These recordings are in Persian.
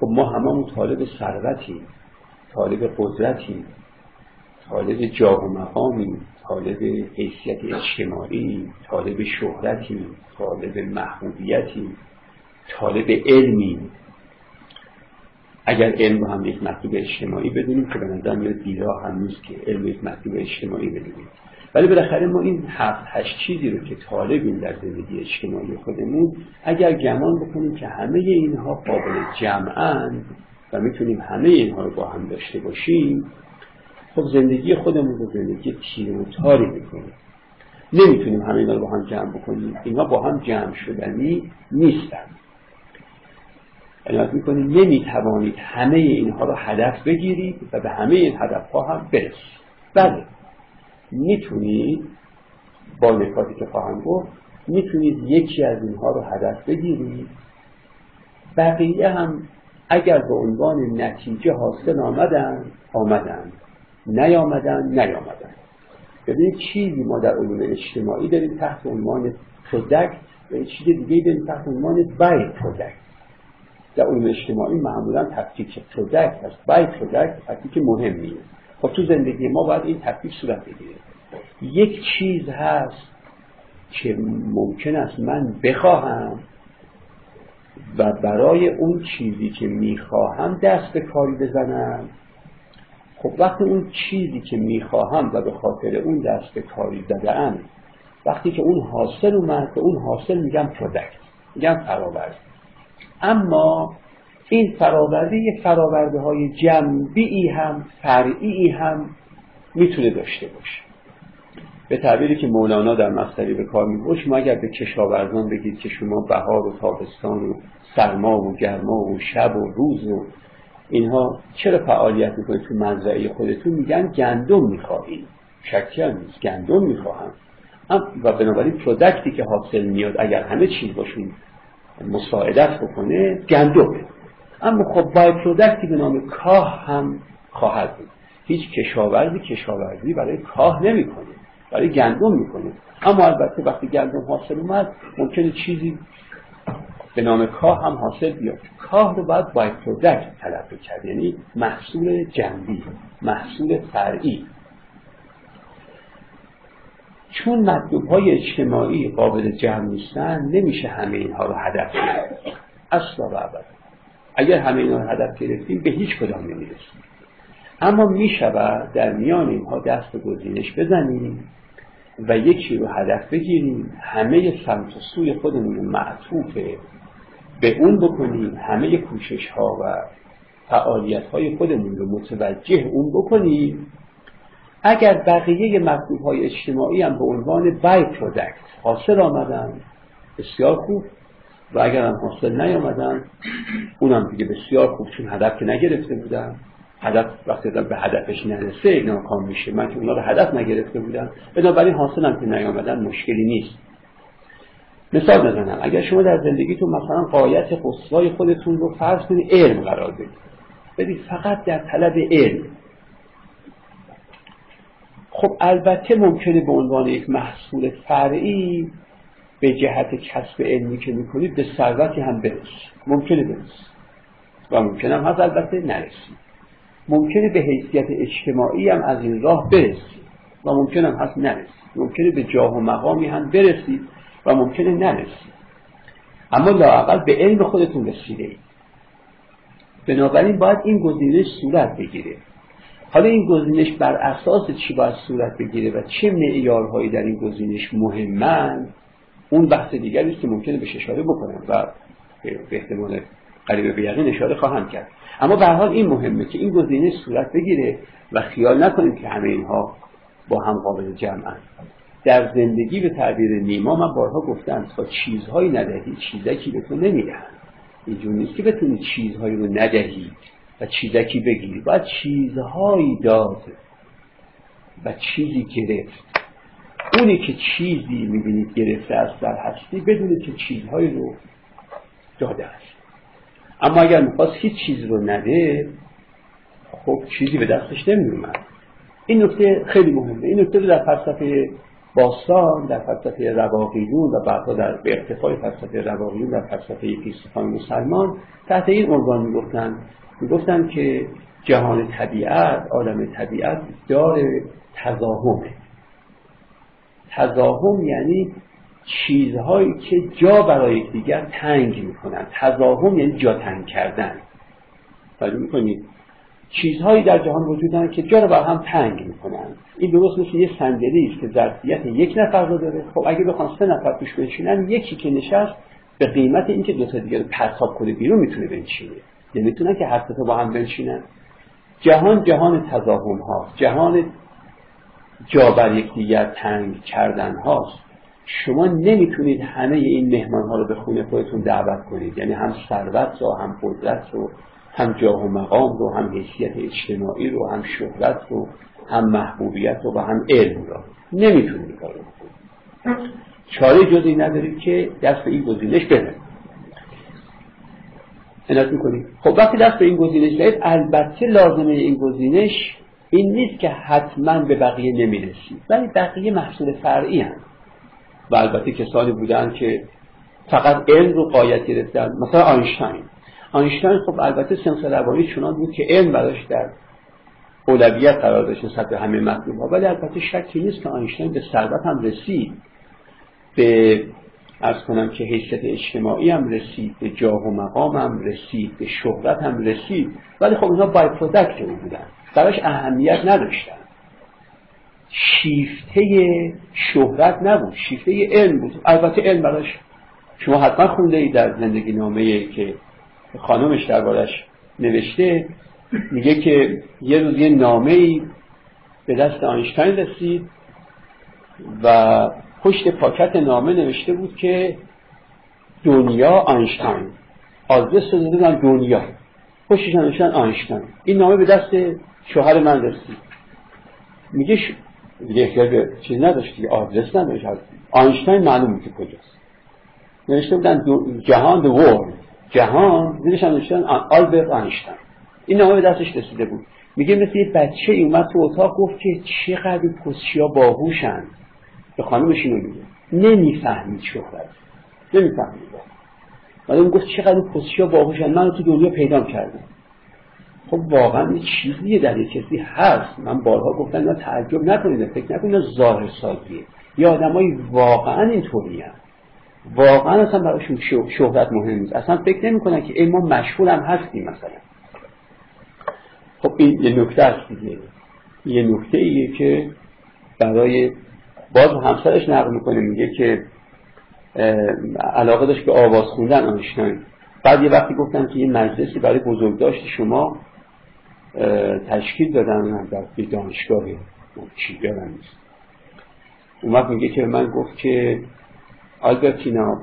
خب ما هممون طالب ثروتیم طالب قدرتیم طالب جاه و مقامی طالب حیثیت اجتماعی طالب شهرتی طالب محبوبیتی طالب علمی. اگر علم هم یک مطلوب اجتماعی بدونیم که به نظر میاد دیرا هم نیست که علم یک مطلوب اجتماعی بدونیم. ولی بالاخره ما این هفت هشت چیزی رو که طالبیم در زندگی اجتماعی خودمون اگر گمان بکنیم که همه اینها قابل جمعن و می‌تونیم همه اینها رو با هم داشته باشیم خب زندگی خودمون رو زندگی تیر و تاری می‌کنیم. نمی‌تونیم همه اینا رو با هم جمع بکنیم. اینا با هم جمع شدنی نیستن. عنایت می‌کنیم نمی‌توانید همه اینها رو هدف بگیرید و به همه این هدف ها هم برسید. بله. می‌تونید با نکاتی که خواهم گفت می‌تونید یکی از اینها رو هدف بگیرید بقیه هم اگر به عنوان نتیجه حاصل آمدن آمدن. نیامدن نیامدن. ببینید چیزی ما در علوم اجتماعی داریم تحت عنوان پرودکت و چیز دیگه داریم تحت عنوان بای پرودکت در علوم اجتماعی معمولا تفکیک پرودکت است بای پرودکت تفکیک مهمیه. خب تو زندگی ما باید این تفکیک صورت بگیره. یک چیز هست که ممکن است من بخواهم و برای اون چیزی که می‌خواهم دست به کاری بزنم. خب وقتی اون چیزی که می‌خواهم و به خاطر اون دست به کاری زدم وقتی که اون حاصل اومد به اون حاصل میگم پرودکت میگم فراورده اما این فراورده یک فراورده های جنبی هم فرعی هم می‌تونه داشته باشه. به تعبیری که مولانا در مصدری به کار میبود شما اگر به کشاورزان بگید که شما بهار و تابستان و سرما و گرما و شب و روز و اینها چرا فعالیت می‌کنید تو مزرعه خودتون؟ میگن گندم می‌خواهید. شکی نیست گندم می‌خواهم. و بنابراین پرودکتی که حاصل میاد اگر همه چیز باشون مساعدت بکنه گندم اما خب بای پرودکتی به نام کاه هم خواهد بود. هیچ کشاورزی کشاورزی برای کاه نمی‌کنه برای گندم می‌کنه. اما البته وقتی گندم حاصل اومد ممکنه چیزی به نام کاه هم حاصل بیاد. کاه رو باید بای پرودکت تلقی کرد یعنی محصول جنبی محصول فرعی. چون مطلوب های اجتماعی قابل جمع نیستن نمیشه همه اینها رو هدف گرفت. اصلا و اگر همه اینها رو هدف گرفتیم به هیچ کدام نمی‌رسیم. اما می‌شود در میان اینها دست گزینش بزنیم و یکی رو هدف بگیریم. همه سمت و سوی خودمون معطوف به اون بکنیم. همه کوشش ها و فعالیت های خودمون رو متوجه اون بکنیم. اگر بقیه مطلوب های اجتماعی هم به عنوان بای پرودکت حاصل آمدن بسیار خوب. و اگر هم حاصل نیامدن اونم دیگه بسیار خوب چون هدف که نگرفته بودن. هدف وقتی به هدفش نرسه ناکام میشه. من که اونا رو هدف نگرفته بودم. بنابراین حاصلم که نیامدن مشکلی نیست. مثال بزنم. اگر شما در زندگیتون مثلا قایت قصوای خودتون رو فرض کنید علم قرار بدید. بدید فقط در طلب علم. خب البته ممکنه به عنوان یک محصول فرعی به جهت کسب علمی که می‌کنید به ثروتی هم برسید ممکنه برسید و ممکنه هم هست البته نرسید ممکنه به حیثیت اجتماعی هم از این راه برسید و ممکنه هم هست نرسید ممکنه به جاه و مقامی هم برسید و ممکنه نرسید اما لاقل به علم خودتون رسیده اید. بنابراین باید این گزینش صورت بگیره. حالا این گزینش بر اساس چی باید صورت بگیره و چه معیارهایی در این گزینش مهمند اون بحث دیگری است که ممکنه به اشاره بکنم و به احتمال قریب به یقین اشاره خواهم کرد. اما به حال این مهمه که این گزینه صورت بگیره و خیال نکنیم که همه اینها با هم قابل جمعن. در زندگی به تعبیر نیما من بارها گفتم تا چیزهایی ندهی چیزکی به تو نمی‌دهند. اینجور نیست که بتونی چیزهایی رو ندهی و چیزکی بگیری. باید چیزهایی داد و چیزی گرفت. اونی که چیزی می‌بینید گرفته از در هستی بدونید که چیزهایی رو داده است. اما اگر می‌خواست هیچ چیز رو نده خب چیزی به دستش نمیومد این نکته خیلی مهمه. این نکته رو در فلسفه باستان در فلسفه رواقیون و بعدها در به ارتفاع فلسفه رواقیون در فلسفه فیلسوفان مسلمان تحت این عنوان می‌گفتن می‌گفتن که جهان طبیعت عالم طبیعت دار تزاهمه تزاهم یعنی چیزهایی که جا برای دیگر تنگ می‌کنن. تزاهم یعنی جا تنگ کردن. توجه می‌کنید چیزهایی در جهان وجود دارن که جا رو بر هم تنگ می‌کنن. این درست مثل یه صندلی است که ظرفیت یک نفر رو داره. خب اگه بخوان سه نفر توش بنشینن یکی که نشست به قیمت اینکه دو تا دیگه پرتاب کنه بیرون می‌تونه بنشینه. نمی‌تونن که هر با هم بنشینن. جهان جهان تزاهم هاست جهان جا بر یکدیگر تنگ کردن هاست. شما نمی‌تونید همه این مهمان ها رو به خونه خودتون دعوت کنید. یعنی هم ثروت رو هم قدرت رو هم جاه و مقام رو هم حیثیت اجتماعی رو هم شهرت رو هم محبوبیت رو و هم علم رو. نمی‌تونید کار چاره جزی ندارید که دست به این گزینش بزنید عنایت می‌کنید خب وقتی دست به این گزینش دارید البته لازمه این گزینش این نیست که حتما به بقیه نمی‌رسید ولی بقیه محصول فرعی هم و البته کسانی بودن که فقط علم رو قایت گرفتن. مثلا آینشتاین. آینشتاین خب البته سنس روانی چنان بود که علم براش در اولویت قرار داشت نسبت همه مطلوب ها ولی البته شکی نیست که آینشتاین به ثروت هم رسید. به ارز کنم که حیثیت اجتماعی هم رسید به جاه و مقام هم رسید به شهرت هم رسید. ولی خب اینها بای پرودکت او بودن. براش اهمیت نداشتن. شیفته شهرت نبود شیفته علم بود. البته علم براش شما حتما خونده ای در زندگی نامه که خانمش دربارش نوشته. میگه که یه روز یه نامه ای به دست آینشتاین رسید و پشت پاکت نامه نوشته بود که دنیا آینشتاین. آدرس رو دادن دنیا. پشتش نوشتن آینشتاین. این نامه به دست شوهر من رسید. میگه ش... دیگه چیز نداشت آدرس نداشت. آینشتاین معلوم که کجاست. نوشته بودن جهان the world. جهان زیرش هم نوشتن آلبرت آینشتاین. این نامه به دستش رسیده بود. میگه مثل یه بچه ای اومد تو اتاق گفت که چقدر پسچیا باهوشن. به خانمش اینو میگه. نمی‌فهمید شهرت نمی‌فهمید. ولی اون گفت چقدر پسچیا باهوشن. من رو تو دنیا پیدا کردم خب واقعا یه چیزیه در یه کسی هست. من بارها گفتم اینا تعجب نکنید فکر نکنید ظاهر سازیه. یه آدمایی واقعا اینطوری واقعا اصلا براشون شهرت مهم نیست. اصلا فکر نمی‌کنن که ای ما مشهور هم هستیم مثلا. خب این یه نکته است دیگه. یه نکته ایه که برای باز همسرش نقل می‌کنه میگه که علاقه داشت به آواز خوندن آنشتاین. بعد یه وقتی گفتن که یه مجلسی برای بزرگداشت شما تشکیل دادن در دانشگاه چی یادم نیست اون وقت میگه که من گفت که آلبرتینا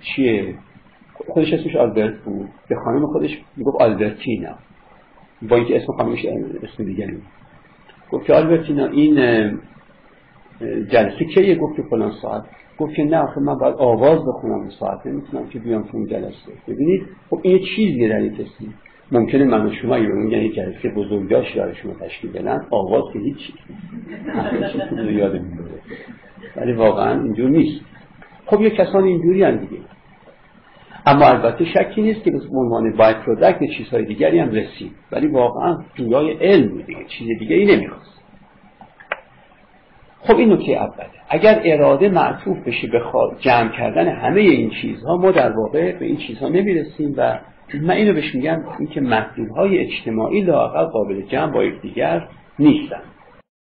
چیه؟ خودش اسمش آلبرت بود. به خانم خودش می‌گفت آلبرتینا. با اینکه اسم خانمش اسم دیگری گفت که آلبرتینا این جلسه کیه؟ گفت که فلان ساعت. گفت که نه آخه من باید آواز بخونم ساعت نمی‌تونم که بیام تو جلسه. ببینید خب این چیزی در این ممکنه من و شما رو میگن یک جلسه بزرگداشت برای شما تشکیل بدن آواز که هیچ یاد ولی واقعا اینجور نیست. خب یه کسانی اینجوری هم دیگه. اما البته شکی نیست که به عنوان بای پرودکت چیزهای دیگری هم رسید. ولی واقعا جویای علم دیگه. چیز دیگری نمی‌خواست خب این نکته اوله اگر اراده معطوف بشه به جمع کردن همه این چیزها ما در واقع به این چیزها نمی‌رسیم و من اینو بهش میگم اینکه مطلوب های اجتماعی لاقل قابل جمع با یکدیگر نیستن.